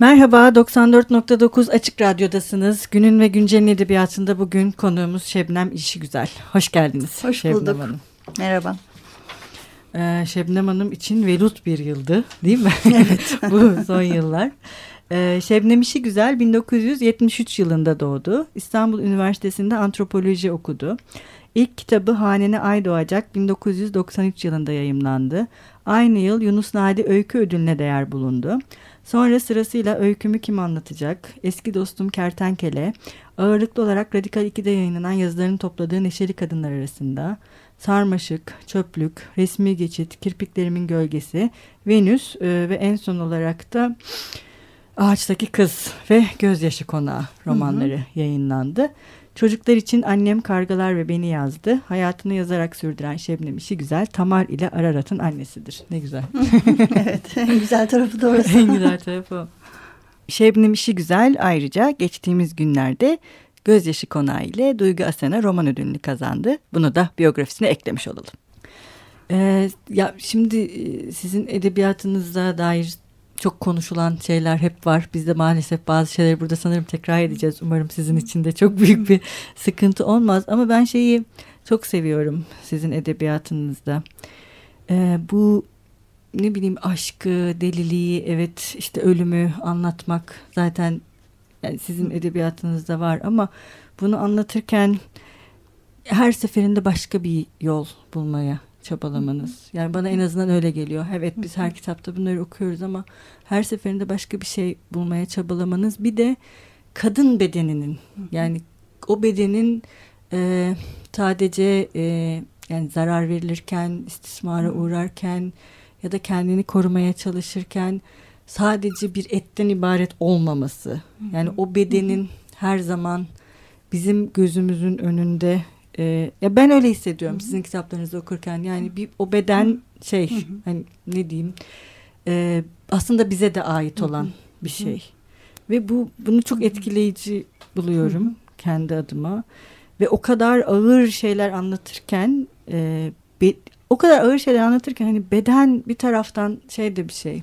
Merhaba, 94.9 Açık Radyo'dasınız. Günün ve Güncel'in edebiyatında bugün konuğumuz Şebnem İşi Güzel. Hoş geldiniz. Hoş Şebnem bulduk. Hanım. Merhaba. Ee, Şebnem Hanım için velut bir yıldı değil mi? Evet. Bu son yıllar. Ee, Şebnem İşi Güzel 1973 yılında doğdu. İstanbul Üniversitesi'nde antropoloji okudu. İlk kitabı Hanene Ay Doğacak 1993 yılında yayımlandı. Aynı yıl Yunus Nadi Öykü Ödülüne değer bulundu. Sonra sırasıyla Öykümü Kim Anlatacak, Eski Dostum Kertenkele, ağırlıklı olarak Radikal 2'de yayınlanan yazılarını topladığı Neşeli Kadınlar arasında, Sarmaşık, Çöplük, Resmi Geçit, Kirpiklerimin Gölgesi, Venüs e, ve en son olarak da Ağaçtaki Kız ve Gözyaşı Konağı romanları hı hı. yayınlandı. Çocuklar için Annem Kargalar ve Beni yazdı. Hayatını yazarak sürdüren Şebnem İşi Güzel, Tamar ile Ararat'ın annesidir. Ne güzel. evet, en güzel tarafı da orası. en güzel tarafı o. Şebnem İşi Güzel ayrıca geçtiğimiz günlerde Gözyaşı Konağı ile Duygu Asena roman ödülünü kazandı. Bunu da biyografisine eklemiş olalım. Ee, ya şimdi sizin edebiyatınıza dair çok konuşulan şeyler hep var. Biz de maalesef bazı şeyleri burada sanırım tekrar edeceğiz. Umarım sizin için de çok büyük bir sıkıntı olmaz. Ama ben şeyi çok seviyorum sizin edebiyatınızda. Ee, bu ne bileyim aşkı, deliliği, evet işte ölümü anlatmak zaten yani sizin edebiyatınızda var ama bunu anlatırken her seferinde başka bir yol bulmaya çabalamanız. Yani bana en azından öyle geliyor. Evet biz her kitapta bunları okuyoruz ama her seferinde başka bir şey bulmaya çabalamanız. Bir de kadın bedeninin yani o bedenin e, sadece e, yani zarar verilirken, istismara uğrarken ya da kendini korumaya çalışırken sadece bir etten ibaret olmaması. Yani o bedenin her zaman bizim gözümüzün önünde ee, ya ben öyle hissediyorum Hı-hı. sizin kitaplarınızı okurken yani bir o beden şey Hı-hı. hani ne diyeyim e, aslında bize de ait olan Hı-hı. bir şey Hı-hı. ve bu bunu çok etkileyici buluyorum Hı-hı. kendi adıma ve o kadar ağır şeyler anlatırken e, be, o kadar ağır şeyler anlatırken hani beden bir taraftan şey de bir şey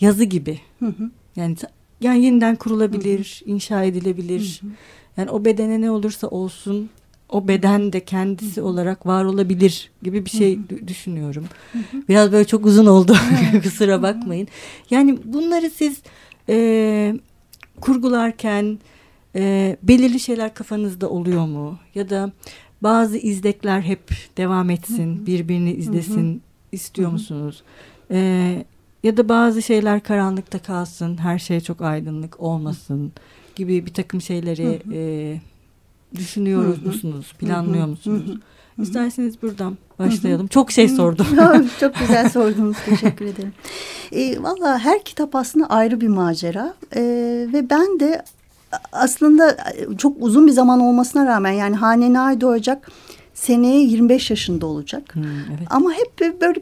yazı gibi Hı-hı. yani yani yeniden kurulabilir Hı-hı. inşa edilebilir Hı-hı. yani o bedene ne olursa olsun o beden de kendisi olarak var olabilir gibi bir şey Hı-hı. düşünüyorum. Biraz böyle çok uzun oldu kusura bakmayın. Yani bunları siz e, kurgularken e, belirli şeyler kafanızda oluyor mu? Ya da bazı izlekler hep devam etsin, birbirini izlesin istiyor musunuz? E, ya da bazı şeyler karanlıkta kalsın, her şey çok aydınlık olmasın gibi bir takım şeyleri... E, düşünüyor Hı-hı. musunuz? Planlıyor Hı-hı. musunuz? Hı-hı. İsterseniz buradan başlayalım. Çok şey sordum. Çok güzel sordunuz. Teşekkür ederim. E, Valla her kitap aslında ayrı bir macera. E, ve ben de aslında çok uzun bir zaman olmasına rağmen yani Hanene Ay doğacak seneye 25 yaşında olacak. Hmm, evet. Ama hep böyle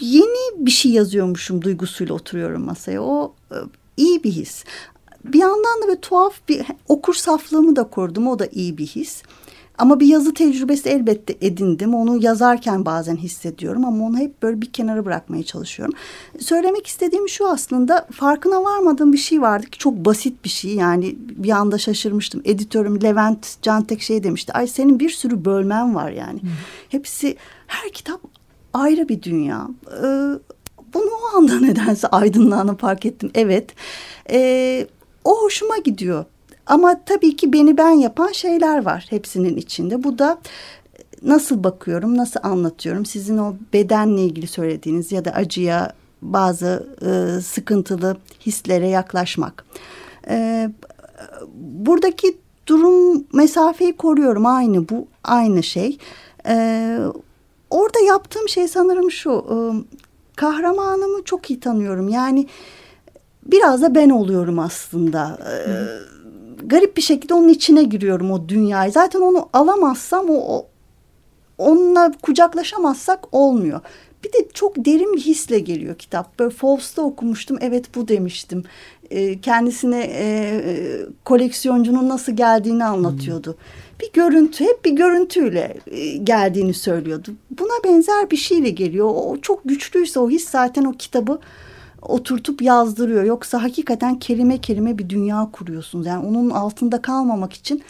yeni bir şey yazıyormuşum duygusuyla oturuyorum masaya. O iyi bir his bir yandan da böyle tuhaf bir okur saflığımı da korudum. O da iyi bir his. Ama bir yazı tecrübesi elbette edindim. Onu yazarken bazen hissediyorum ama onu hep böyle bir kenara bırakmaya çalışıyorum. Söylemek istediğim şu aslında farkına varmadığım bir şey vardı ki çok basit bir şey. Yani bir anda şaşırmıştım. Editörüm Levent Cantek şey demişti. Ay senin bir sürü bölmen var yani. Hmm. Hepsi her kitap ayrı bir dünya. Ee, bunu o anda nedense aydınlığını fark ettim. Evet. Ee, o hoşuma gidiyor. Ama tabii ki beni ben yapan şeyler var hepsinin içinde. Bu da e, nasıl bakıyorum, nasıl anlatıyorum? Sizin o bedenle ilgili söylediğiniz ya da acıya, bazı e, sıkıntılı hislere yaklaşmak. E, buradaki durum mesafeyi koruyorum aynı bu aynı şey. E, orada yaptığım şey sanırım şu e, kahramanımı çok iyi tanıyorum yani biraz da ben oluyorum aslında. Ee, garip bir şekilde onun içine giriyorum o dünyayı. Zaten onu alamazsam o, o onunla kucaklaşamazsak olmuyor. Bir de çok derin bir hisle geliyor kitap. Böyle Faust'ta okumuştum. Evet bu demiştim. Ee, kendisine e, koleksiyoncunun nasıl geldiğini anlatıyordu. Hmm. Bir görüntü, hep bir görüntüyle e, geldiğini söylüyordu. Buna benzer bir şeyle geliyor. O çok güçlüyse o his zaten o kitabı oturtup yazdırıyor. Yoksa hakikaten kelime kelime bir dünya kuruyorsunuz. Yani onun altında kalmamak için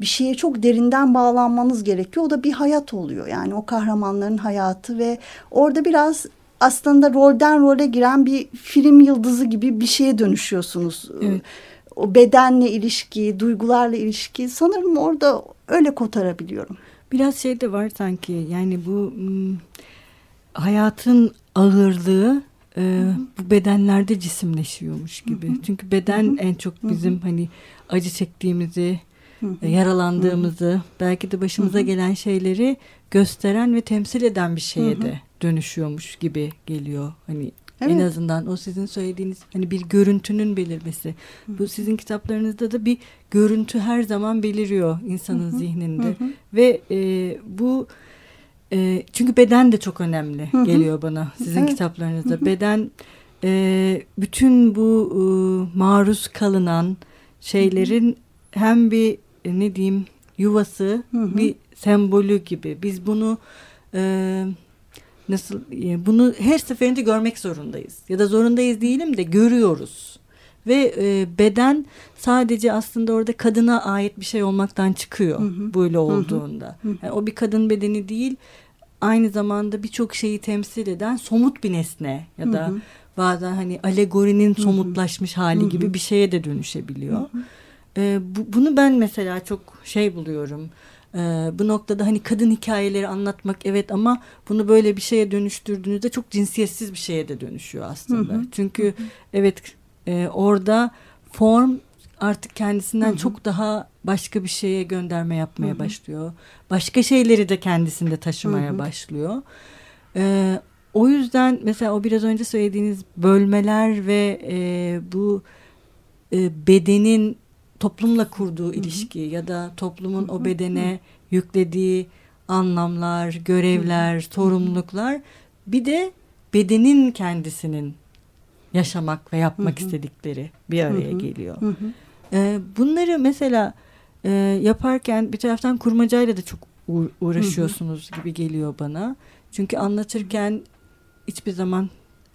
bir şeye çok derinden bağlanmanız gerekiyor. O da bir hayat oluyor. Yani o kahramanların hayatı ve orada biraz aslında rolden role giren bir film yıldızı gibi bir şeye dönüşüyorsunuz. Evet. O bedenle ilişki, duygularla ilişki sanırım orada öyle kotarabiliyorum. Biraz şey de var sanki yani bu hayatın ağırlığı e, bu bedenlerde cisimleşiyormuş gibi. Hı hı. Çünkü beden hı hı. en çok bizim hı hı. hani acı çektiğimizi, hı hı. yaralandığımızı, hı hı. belki de başımıza hı hı. gelen şeyleri gösteren ve temsil eden bir şeye hı hı. de dönüşüyormuş gibi geliyor. Hani evet. en azından o sizin söylediğiniz hani bir görüntünün belirmesi. Hı. Bu sizin kitaplarınızda da bir görüntü her zaman beliriyor insanın hı hı. zihninde hı hı. ve e, bu e, çünkü beden de çok önemli hı hı. geliyor bana sizin evet. kitaplarınızda. Hı hı. Beden e, bütün bu e, maruz kalınan şeylerin hı hı. hem bir e, ne diyeyim yuvası hı hı. bir sembolü gibi. Biz bunu e, nasıl e, bunu her seferinde görmek zorundayız ya da zorundayız değilim de görüyoruz ve e, beden sadece aslında orada kadına ait bir şey olmaktan çıkıyor hı hı. böyle olduğunda hı hı. Yani o bir kadın bedeni değil aynı zamanda birçok şeyi temsil eden somut bir nesne ya da hı hı. bazen hani alegorinin somutlaşmış hali hı hı. gibi bir şeye de dönüşebiliyor. Hı hı. E, bu, bunu ben mesela çok şey buluyorum. E, bu noktada hani kadın hikayeleri anlatmak evet ama bunu böyle bir şeye dönüştürdüğünüzde çok cinsiyetsiz bir şeye de dönüşüyor aslında. Hı hı. Çünkü hı hı. evet e, orada form artık kendisinden hı hı. çok daha başka bir şeye gönderme yapmaya hı hı. başlıyor. Başka şeyleri de kendisinde taşımaya hı hı. başlıyor. E, o yüzden mesela o biraz önce söylediğiniz bölmeler ve e, bu e, bedenin toplumla kurduğu Hı-hı. ilişki ya da toplumun Hı-hı. o bedene Hı-hı. yüklediği anlamlar, görevler, Hı-hı. sorumluluklar bir de bedenin kendisinin yaşamak ve yapmak Hı-hı. istedikleri bir araya Hı-hı. geliyor. Hı-hı. Ee, bunları mesela e, yaparken bir taraftan kurmacayla da çok uğraşıyorsunuz Hı-hı. gibi geliyor bana. Çünkü anlatırken hiçbir zaman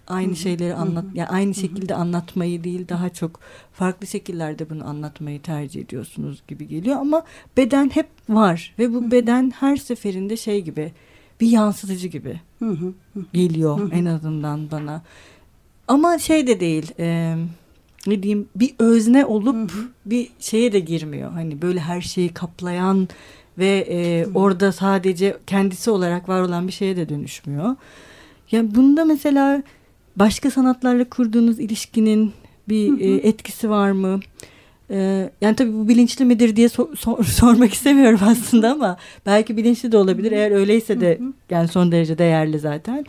aynı şeyleri anlat yani aynı şekilde anlatmayı değil daha çok farklı şekillerde bunu anlatmayı tercih ediyorsunuz gibi geliyor ama beden hep var ve bu beden her seferinde şey gibi bir yansıtıcı gibi geliyor en azından bana. Ama şey de değil e, ne diyeyim bir özne olup bir şeye de girmiyor. Hani böyle her şeyi kaplayan ve e, orada sadece kendisi olarak var olan bir şeye de dönüşmüyor. Yani bunda mesela başka sanatlarla kurduğunuz ilişkinin bir. E, etkisi var mı? Ee, yani tabii bu bilinçli midir diye sor, sor, sormak istemiyorum aslında ama belki bilinçli de olabilir. Eğer öyleyse de yani son derece değerli zaten.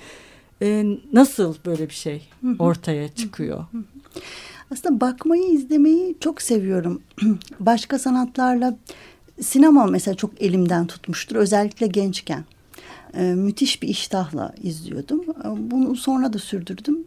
Ee, nasıl böyle bir şey ortaya çıkıyor? Aslında bakmayı, izlemeyi çok seviyorum. Başka sanatlarla sinema mesela çok elimden tutmuştur. Özellikle gençken e, müthiş bir iştahla izliyordum. E, bunu sonra da sürdürdüm.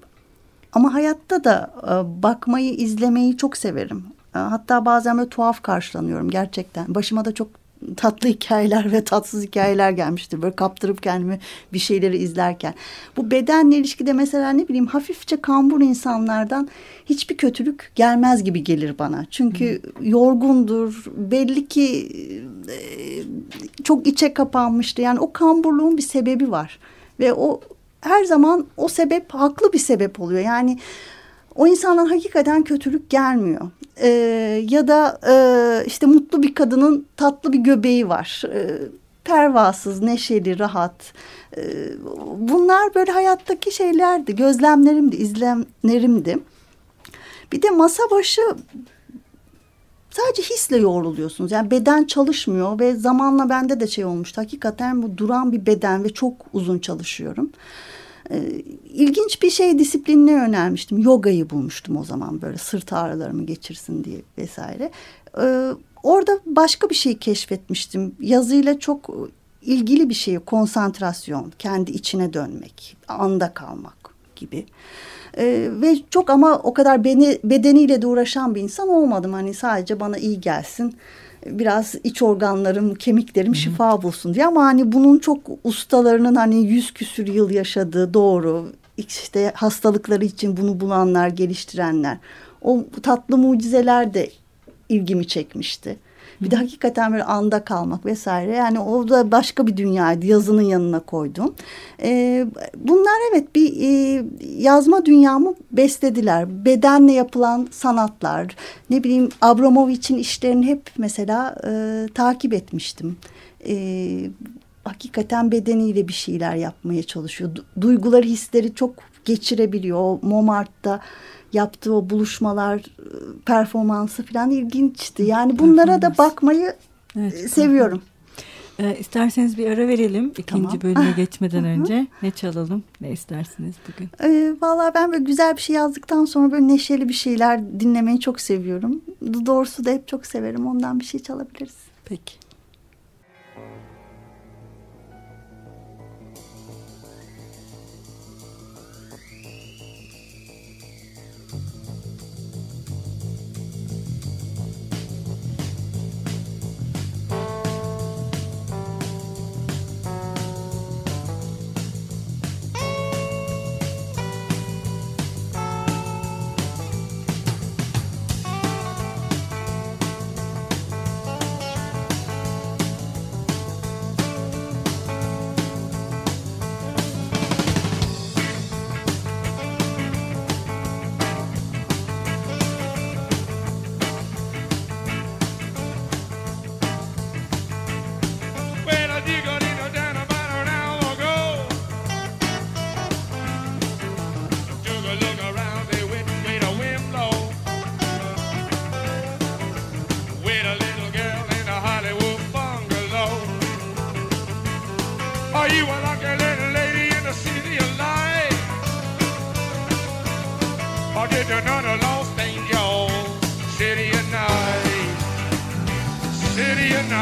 Ama hayatta da e, bakmayı, izlemeyi çok severim. E, hatta bazen böyle tuhaf karşılanıyorum gerçekten. Başıma da çok tatlı hikayeler ve tatsız hikayeler gelmiştir. Böyle kaptırıp kendimi bir şeyleri izlerken. Bu bedenle ilişkide mesela ne bileyim hafifçe kambur insanlardan hiçbir kötülük gelmez gibi gelir bana. Çünkü hmm. yorgundur. Belli ki e, çok içe kapanmıştı. Yani o kamburluğun bir sebebi var. Ve o her zaman o sebep haklı bir sebep oluyor. Yani o insandan hakikaten kötülük gelmiyor. Ee, ya da e, işte mutlu bir kadının tatlı bir göbeği var. Ee, pervasız, neşeli, rahat. Ee, bunlar böyle hayattaki şeylerdi, gözlemlerimdi, izlemlerimdi. Bir de masa başı sadece hisle yoğruluyorsunuz. Yani beden çalışmıyor ve zamanla bende de şey olmuştu. Hakikaten bu duran bir beden ve çok uzun çalışıyorum. Ee, ilginç bir şey disiplinine yönelmiştim. Yogayı bulmuştum o zaman böyle sırt ağrılarımı geçirsin diye vesaire. Ee, orada başka bir şey keşfetmiştim. Yazıyla çok ilgili bir şey konsantrasyon, kendi içine dönmek, anda kalmak gibi. Ee, ve çok ama o kadar beni bedeniyle de uğraşan bir insan olmadım. Hani sadece bana iyi gelsin biraz iç organlarım, kemiklerim şifa bulsun diye. Ama hani bunun çok ustalarının hani yüz küsür yıl yaşadığı doğru. işte hastalıkları için bunu bulanlar, geliştirenler. O tatlı mucizeler de ilgimi çekmişti. Bir de hakikaten böyle anda kalmak vesaire. Yani o da başka bir dünyaydı. Yazının yanına koydum. Ee, bunlar evet bir e, yazma dünyamı beslediler. Bedenle yapılan sanatlar. Ne bileyim Abramovich'in işlerini hep mesela e, takip etmiştim. E, hakikaten bedeniyle bir şeyler yapmaya çalışıyor. Duyguları, hisleri çok geçirebiliyor. O Montmartre'da yaptığı o buluşmalar, performansı falan ilginçti. Yani bunlara da bakmayı evet, seviyorum. E, isterseniz bir ara verelim ikinci tamam. bölüme geçmeden önce. Ne çalalım? Ne istersiniz bugün? E, Valla ben böyle güzel bir şey yazdıktan sonra böyle neşeli bir şeyler dinlemeyi çok seviyorum. Doğrusu da hep çok severim. Ondan bir şey çalabiliriz. Peki.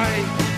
night.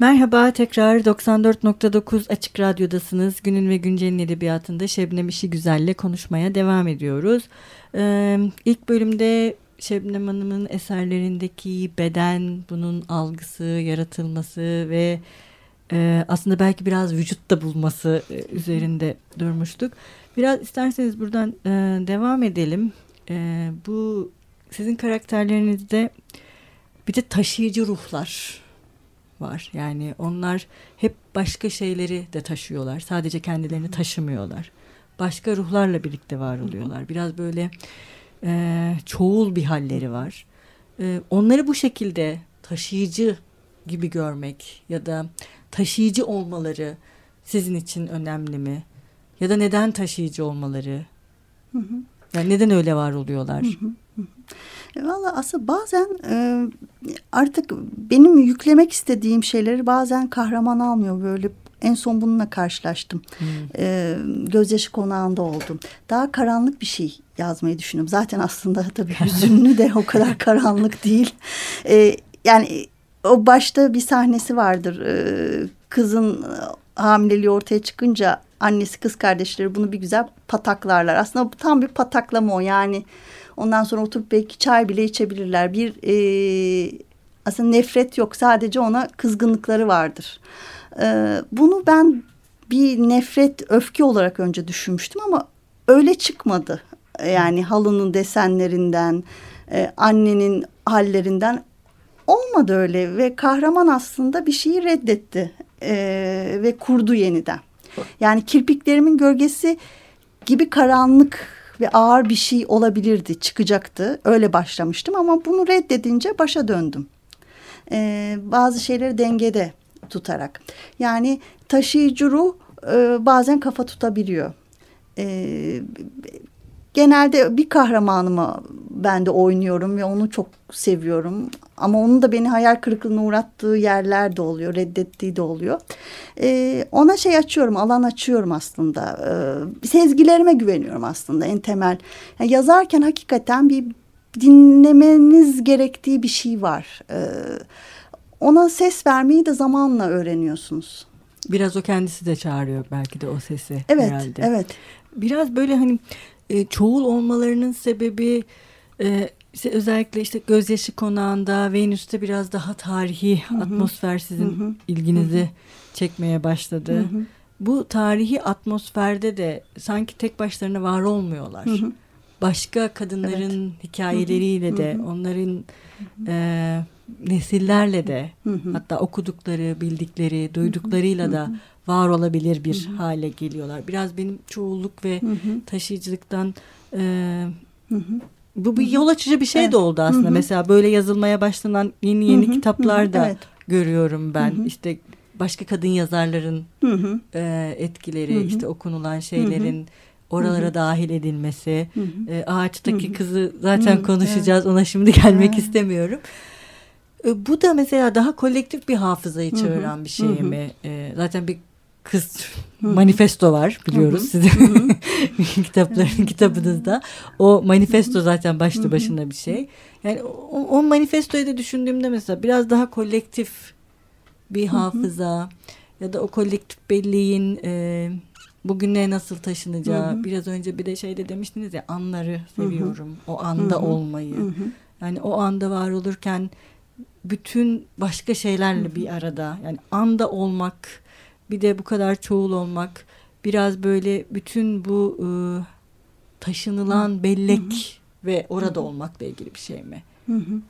Merhaba tekrar 94.9 Açık Radyo'dasınız. Günün ve Güncel'in edebiyatında Şebnem İşi Güzel'le konuşmaya devam ediyoruz. Ee, ilk bölümde Şebnem Hanım'ın eserlerindeki beden, bunun algısı, yaratılması ve e, aslında belki biraz vücutta bulması e, üzerinde durmuştuk. Biraz isterseniz buradan e, devam edelim. E, bu sizin karakterlerinizde bir de taşıyıcı ruhlar var. Yani onlar hep başka şeyleri de taşıyorlar. Sadece kendilerini taşımıyorlar. Başka ruhlarla birlikte var oluyorlar. Biraz böyle e, çoğul bir halleri var. E, onları bu şekilde taşıyıcı gibi görmek ya da taşıyıcı olmaları sizin için önemli mi? Ya da neden taşıyıcı olmaları? Hı hı. Yani neden öyle var oluyorlar? Hı hı. E, Valla aslında bazen e, artık benim yüklemek istediğim şeyleri bazen kahraman almıyor böyle en son bununla karşılaştım. Hmm. E, gözyaşı konağında oldum. Daha karanlık bir şey yazmayı düşünüyorum. Zaten aslında tabii hüzünlü de o kadar karanlık değil. E, yani o başta bir sahnesi vardır. E, kızın hamileliği ortaya çıkınca annesi kız kardeşleri bunu bir güzel pataklarlar. Aslında tam bir pataklama o yani. Ondan sonra oturup belki çay bile içebilirler. Bir e, aslında nefret yok sadece ona kızgınlıkları vardır. E, bunu ben bir nefret öfke olarak önce düşünmüştüm ama öyle çıkmadı. Yani halının desenlerinden, e, annenin hallerinden olmadı öyle ve kahraman aslında bir şeyi reddetti e, ve kurdu yeniden. Yani kirpiklerimin gölgesi gibi karanlık ve ağır bir şey olabilirdi, çıkacaktı. Öyle başlamıştım ama bunu reddedince başa döndüm. Ee, bazı şeyleri dengede tutarak. Yani taşıyıcı ruh e, bazen kafa tutabiliyor. Ee, genelde bir kahramanımı ben de oynuyorum ve onu çok seviyorum. Ama onun da beni hayal kırıklığına uğrattığı yerler de oluyor, reddettiği de oluyor. Ee, ona şey açıyorum, alan açıyorum aslında. Ee, sezgilerime güveniyorum aslında en temel. Yani yazarken hakikaten bir dinlemeniz gerektiği bir şey var. Ee, ona ses vermeyi de zamanla öğreniyorsunuz. Biraz o kendisi de çağırıyor belki de o sesi evet, herhalde. Evet, Biraz böyle hani e, çoğul olmalarının sebebi e, işte özellikle işte gözyaşı konağında Venüs'te biraz daha tarihi Hı-hı. atmosfer sizin Hı-hı. ilginizi Hı-hı. çekmeye başladı. Hı-hı. Bu tarihi atmosferde de sanki tek başlarına var olmuyorlar. Hı-hı. Başka kadınların evet. hikayeleriyle Hı-hı. de onların e, nesillerle de Hı-hı. hatta okudukları, bildikleri, duyduklarıyla Hı-hı. da var olabilir bir Hı-hı. hale geliyorlar. Biraz benim çoğulluk ve Hı-hı. taşıyıcılıktan e, Hı-hı. bu bir yol açıcı bir şey evet. de oldu aslında. Hı-hı. Mesela böyle yazılmaya başlanan yeni yeni Hı-hı. kitaplar da evet. görüyorum ben. Hı-hı. İşte başka kadın yazarların Hı-hı. e, etkileri, Hı-hı. işte okunulan şeylerin Hı-hı oralara Hı-hı. dahil edilmesi. E, ağaçtaki Hı-hı. kızı zaten Hı-hı. konuşacağız. Evet. Ona şimdi gelmek Hı-hı. istemiyorum. E, bu da mesela daha kolektif bir hafızayı çağıran bir şey mi? E, zaten bir kız manifesto var biliyoruz sizin kitapların kitabınızda. O manifesto zaten başlı başına bir şey. Yani o, o manifestoyu da düşündüğümde mesela biraz daha kolektif bir hafıza ya da o kolektif belliğin e, bugüne nasıl taşınacağı. Biraz önce bir de şeyde demiştiniz ya anları seviyorum. O anda olmayı. Yani o anda var olurken bütün başka şeylerle bir arada. Yani anda olmak bir de bu kadar çoğul olmak biraz böyle bütün bu e, taşınılan bellek hı hı. ve orada hı hı. olmakla ilgili bir şey mi? Hı hı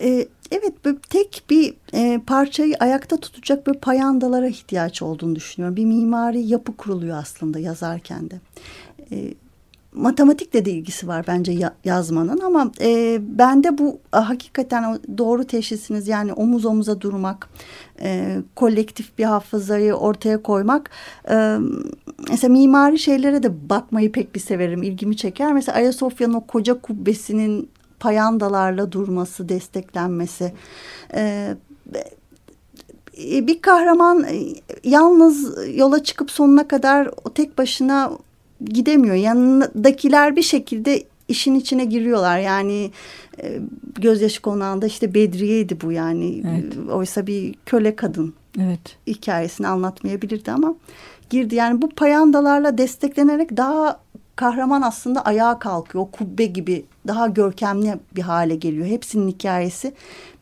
ee, evet böyle tek bir e, parçayı ayakta tutacak böyle payandalara ihtiyaç olduğunu düşünüyorum. Bir mimari yapı kuruluyor aslında yazarken de. E, matematikle de ilgisi var bence ya, yazmanın ama e, bende bu hakikaten doğru teşhisiniz yani omuz omuza durmak, e, kolektif bir hafızayı ortaya koymak. E, mesela mimari şeylere de bakmayı pek bir severim, ilgimi çeker. Mesela Ayasofya'nın o koca kubbesinin payandalarla durması, desteklenmesi. E, bir kahraman e, yalnız yola çıkıp sonuna kadar o tek başına gidemiyor. Yanındakiler bir şekilde işin içine giriyorlar. Yani e, gözyaşı konağında işte Bedriye'ydi bu yani. Evet. Oysa bir köle kadın evet. hikayesini anlatmayabilirdi ama girdi. Yani bu payandalarla desteklenerek daha kahraman aslında ayağa kalkıyor. O kubbe gibi daha görkemli bir hale geliyor. Hepsinin hikayesi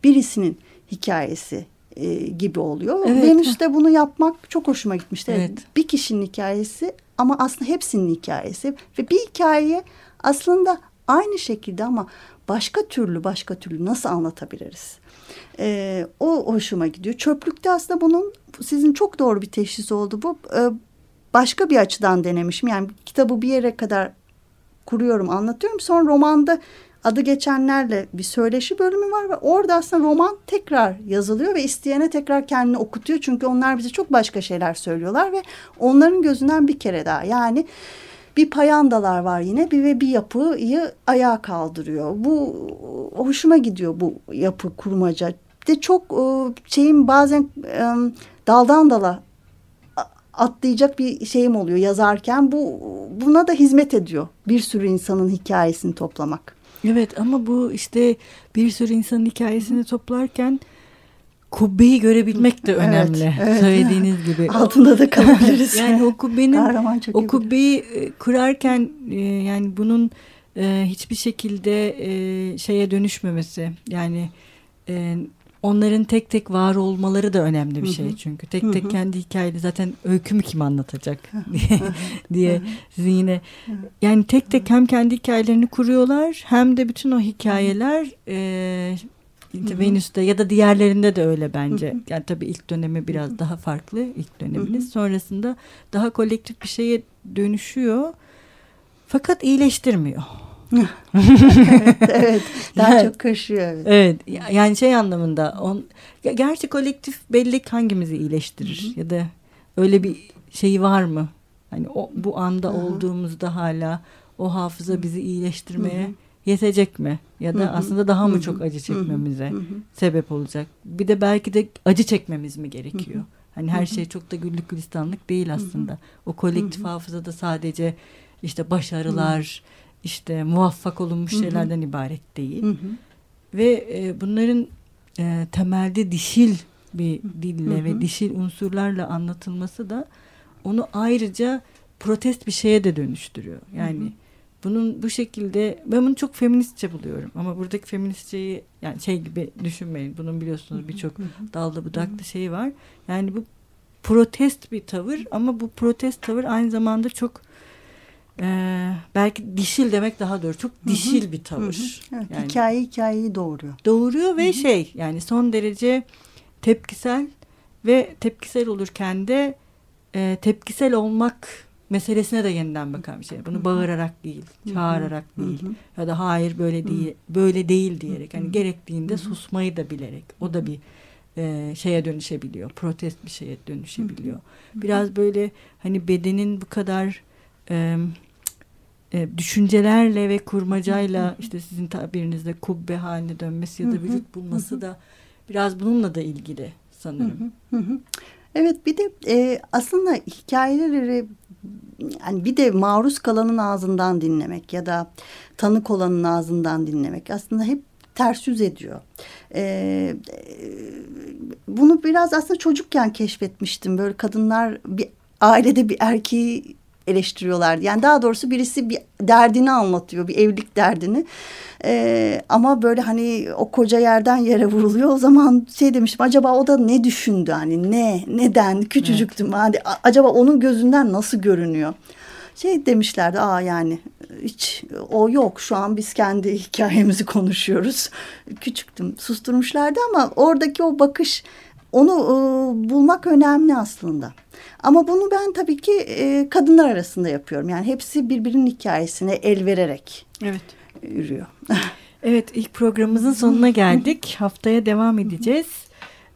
birisinin hikayesi e, gibi oluyor. Evet. Venüs'te bunu yapmak çok hoşuma gitmişti. Evet. Bir kişinin hikayesi ama aslında hepsinin hikayesi ve bir hikayeyi aslında aynı şekilde ama başka türlü başka türlü nasıl anlatabiliriz? Ee, o hoşuma gidiyor. Çöplükte aslında bunun sizin çok doğru bir teşhis oldu bu. Ee, başka bir açıdan denemişim. Yani kitabı bir yere kadar kuruyorum, anlatıyorum. Sonra romanda adı geçenlerle bir söyleşi bölümü var ve orada aslında roman tekrar yazılıyor ve isteyene tekrar kendini okutuyor. Çünkü onlar bize çok başka şeyler söylüyorlar ve onların gözünden bir kere daha yani bir payandalar var yine bir ve bir yapıyı ayağa kaldırıyor. Bu hoşuma gidiyor bu yapı kurmaca. De çok e, şeyim bazen e, daldan dala atlayacak bir şeyim oluyor yazarken bu buna da hizmet ediyor bir sürü insanın hikayesini toplamak. Evet ama bu işte bir sürü insanın hikayesini toplarken kubbeyi görebilmek de önemli. Evet, evet. Söylediğiniz gibi. Altında da kalabiliriz. yani o kubbenin o kubbeyi e, kurarken e, yani bunun e, hiçbir şekilde şeye dönüşmemesi yani onların tek tek var olmaları da önemli bir şey çünkü. Tek tek kendi hikayeli zaten öykümü kim anlatacak diye, diye sizin yine yani tek tek hem kendi hikayelerini kuruyorlar hem de bütün o hikayeler e, işte Venüs'te ya da diğerlerinde de öyle bence. Yani tabii ilk dönemi biraz daha farklı ilk döneminiz. Sonrasında daha kolektif bir şeye dönüşüyor. Fakat iyileştirmiyor. Evet, evet. Daha yani, çok kaşıyor. Evet. evet. Yani şey anlamında on, gerçi kolektif bellek hangimizi iyileştirir Hı -hı. ya da öyle bir şey var mı? Hani o bu anda Hı -hı. olduğumuzda hala o hafıza bizi iyileştirmeye Hı -hı yetecek mi? Ya da hı hı. aslında daha mı hı hı. çok acı çekmemize hı hı. sebep olacak? Bir de belki de acı çekmemiz mi gerekiyor? Hı hı. Hani her hı hı. şey çok da güllük gülistanlık değil aslında. Hı hı. O kolektif hı hı. hafızada sadece işte başarılar, hı hı. İşte muvaffak olunmuş hı hı. şeylerden ibaret değil. Hı hı. Ve e, bunların e, temelde dişil bir dille hı hı. ve dişil unsurlarla anlatılması da onu ayrıca protest bir şeye de dönüştürüyor. Yani hı hı bunun bu şekilde ben bunu çok feministçe buluyorum ama buradaki feministçeyi yani şey gibi düşünmeyin bunun biliyorsunuz birçok dalda budaklı şeyi var yani bu protest bir tavır ama bu protest tavır aynı zamanda çok e, belki dişil demek daha doğru. Çok dişil bir tavır. Evet, yani, hikaye hikayeyi doğuruyor. Doğuruyor ve şey yani son derece tepkisel ve tepkisel olurken de e, tepkisel olmak meselesine de yeniden bakan bir şey. Bunu bağırarak değil, çağırarak değil ya da hayır böyle değil, böyle değil diyerek. Hani gerektiğinde susmayı da bilerek. O da bir e, şeye dönüşebiliyor. Protest bir şeye dönüşebiliyor. Biraz böyle hani bedenin bu kadar e, e, düşüncelerle ve kurmacayla işte sizin tabirinizde kubbe haline dönmesi ya da vücut bulması da biraz bununla da ilgili sanırım. Evet bir de e, aslında hikayeleri yani bir de maruz kalanın ağzından dinlemek ya da tanık olanın ağzından dinlemek aslında hep ters yüz ediyor. Ee, bunu biraz aslında çocukken keşfetmiştim. Böyle kadınlar bir ailede bir erkeği eleştiriyorlar. Yani daha doğrusu birisi bir derdini anlatıyor, bir evlilik derdini. Ee, ama böyle hani o koca yerden yere vuruluyor. O zaman şey demiştim acaba o da ne düşündü hani ne, neden küçücüktüm. Evet. Hani, acaba onun gözünden nasıl görünüyor? Şey demişlerdi aa yani hiç o yok şu an biz kendi hikayemizi konuşuyoruz. Küçüktüm susturmuşlardı ama oradaki o bakış onu e, bulmak önemli aslında. Ama bunu ben tabii ki e, kadınlar arasında yapıyorum. Yani hepsi birbirinin hikayesine el vererek evet. yürüyor. evet ilk programımızın sonuna geldik. Haftaya devam edeceğiz.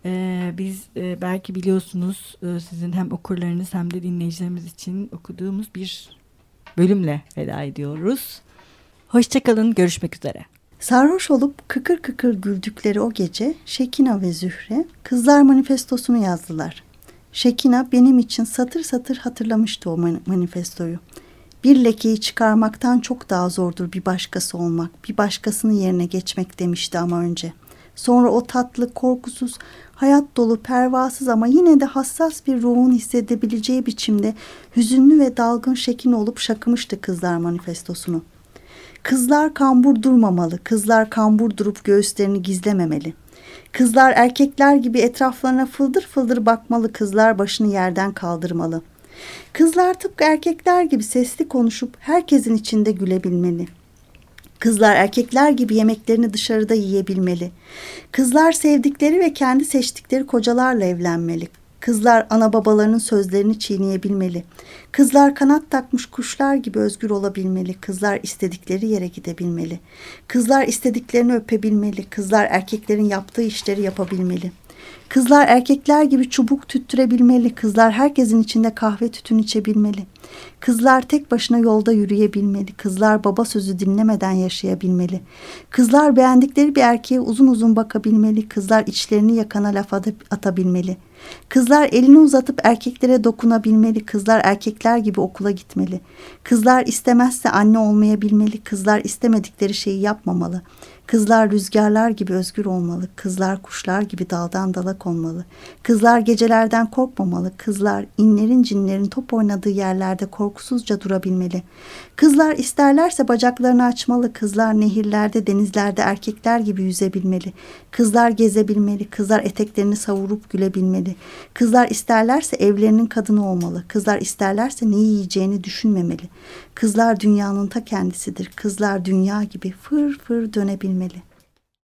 Ee, biz e, belki biliyorsunuz e, sizin hem okurlarınız hem de dinleyicilerimiz için okuduğumuz bir bölümle veda ediyoruz. Hoşçakalın, görüşmek üzere. Sarhoş olup kıkır kıkır güldükleri o gece Şekina ve Zühre kızlar manifestosunu yazdılar. Şekina benim için satır satır hatırlamıştı o manifestoyu. Bir lekeyi çıkarmaktan çok daha zordur bir başkası olmak, bir başkasının yerine geçmek demişti ama önce. Sonra o tatlı, korkusuz, hayat dolu, pervasız ama yine de hassas bir ruhun hissedebileceği biçimde hüzünlü ve dalgın şekin olup şakımıştı kızlar manifestosunu. Kızlar kambur durmamalı, kızlar kambur durup göğüslerini gizlememeli.'' Kızlar erkekler gibi etraflarına fıldır fıldır bakmalı, kızlar başını yerden kaldırmalı. Kızlar tıpkı erkekler gibi sesli konuşup herkesin içinde gülebilmeli. Kızlar erkekler gibi yemeklerini dışarıda yiyebilmeli. Kızlar sevdikleri ve kendi seçtikleri kocalarla evlenmeli. Kızlar ana babalarının sözlerini çiğneyebilmeli. Kızlar kanat takmış kuşlar gibi özgür olabilmeli. Kızlar istedikleri yere gidebilmeli. Kızlar istediklerini öpebilmeli. Kızlar erkeklerin yaptığı işleri yapabilmeli. Kızlar erkekler gibi çubuk tüttürebilmeli. Kızlar herkesin içinde kahve tütün içebilmeli. Kızlar tek başına yolda yürüyebilmeli. Kızlar baba sözü dinlemeden yaşayabilmeli. Kızlar beğendikleri bir erkeğe uzun uzun bakabilmeli. Kızlar içlerini yakana laf atabilmeli. Kızlar elini uzatıp erkeklere dokunabilmeli. Kızlar erkekler gibi okula gitmeli. Kızlar istemezse anne olmayabilmeli. Kızlar istemedikleri şeyi yapmamalı. Kızlar rüzgarlar gibi özgür olmalı. Kızlar kuşlar gibi daldan dala konmalı. Kızlar gecelerden korkmamalı. Kızlar inlerin cinlerin top oynadığı yerlerde korkusuzca durabilmeli. Kızlar isterlerse bacaklarını açmalı. Kızlar nehirlerde, denizlerde erkekler gibi yüzebilmeli. Kızlar gezebilmeli. Kızlar eteklerini savurup gülebilmeli. Kızlar isterlerse evlerinin kadını olmalı. Kızlar isterlerse ne yiyeceğini düşünmemeli. Kızlar dünyanın ta kendisidir. Kızlar dünya gibi fır fır dönebilmeli.